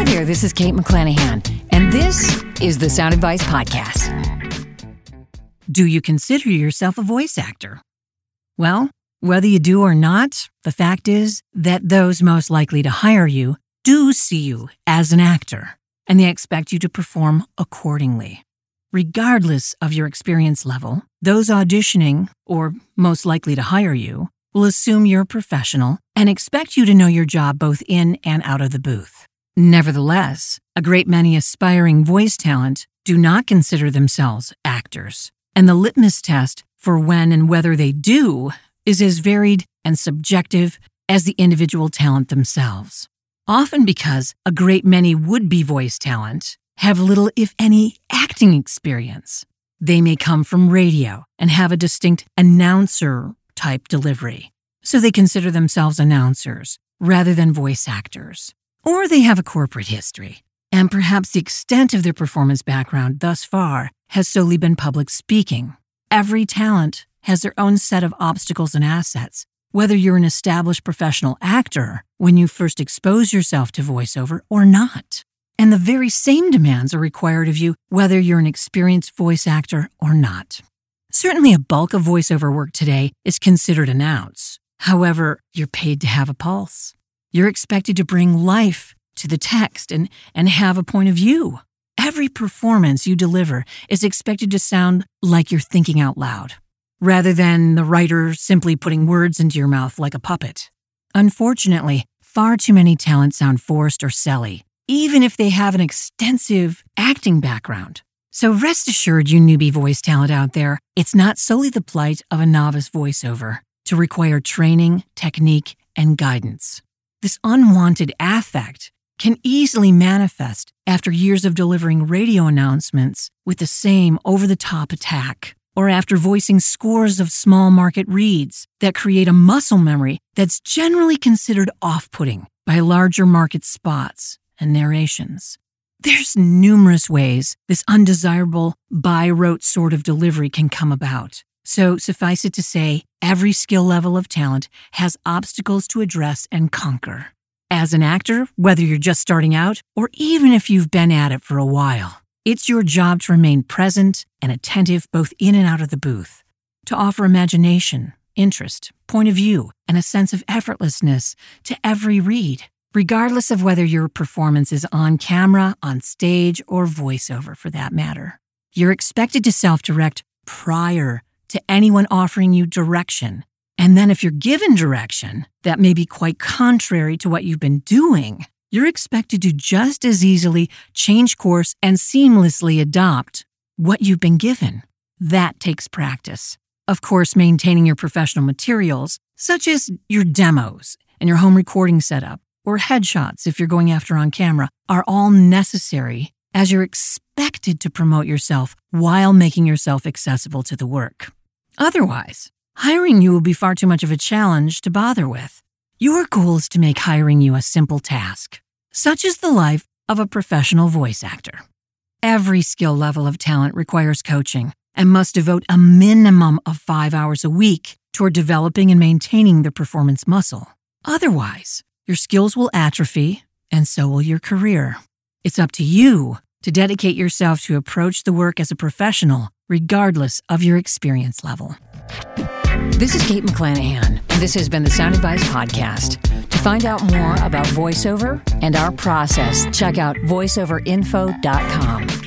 Hi there, this is Kate McClanaghan, and this is the Sound Advice Podcast. Do you consider yourself a voice actor? Well, whether you do or not, the fact is that those most likely to hire you do see you as an actor, and they expect you to perform accordingly. Regardless of your experience level, those auditioning, or most likely to hire you, will assume you're professional and expect you to know your job both in and out of the booth. Nevertheless, a great many aspiring voice talent do not consider themselves actors, and the litmus test for when and whether they do is as varied and subjective as the individual talent themselves. Often because a great many would be voice talent have little, if any, acting experience. They may come from radio and have a distinct announcer type delivery, so they consider themselves announcers rather than voice actors. Or they have a corporate history, and perhaps the extent of their performance background thus far has solely been public speaking. Every talent has their own set of obstacles and assets, whether you're an established professional actor when you first expose yourself to voiceover or not. And the very same demands are required of you whether you're an experienced voice actor or not. Certainly, a bulk of voiceover work today is considered announce. However, you're paid to have a pulse. You're expected to bring life to the text and, and have a point of view. Every performance you deliver is expected to sound like you're thinking out loud, rather than the writer simply putting words into your mouth like a puppet. Unfortunately, far too many talents sound forced or silly, even if they have an extensive acting background. So rest assured, you newbie voice talent out there, it's not solely the plight of a novice voiceover to require training, technique, and guidance. This unwanted affect can easily manifest after years of delivering radio announcements with the same over the top attack, or after voicing scores of small market reads that create a muscle memory that's generally considered off putting by larger market spots and narrations. There's numerous ways this undesirable by rote sort of delivery can come about. So suffice it to say, every skill level of talent has obstacles to address and conquer. As an actor, whether you're just starting out or even if you've been at it for a while, it's your job to remain present and attentive both in and out of the booth, to offer imagination, interest, point of view, and a sense of effortlessness to every read, regardless of whether your performance is on camera, on stage, or voiceover for that matter. You're expected to self direct prior to anyone offering you direction and then, if you're given direction that may be quite contrary to what you've been doing, you're expected to just as easily change course and seamlessly adopt what you've been given. That takes practice. Of course, maintaining your professional materials, such as your demos and your home recording setup, or headshots if you're going after on camera, are all necessary as you're expected to promote yourself while making yourself accessible to the work. Otherwise, hiring you will be far too much of a challenge to bother with. Your goal is to make hiring you a simple task, such as the life of a professional voice actor. Every skill level of talent requires coaching and must devote a minimum of five hours a week toward developing and maintaining the performance muscle. Otherwise, your skills will atrophy, and so will your career. It's up to you to dedicate yourself to approach the work as a professional, regardless of your experience level. This is Kate McClanaghan, this has been the Sound Advice Podcast. To find out more about voiceover and our process, check out voiceoverinfo.com.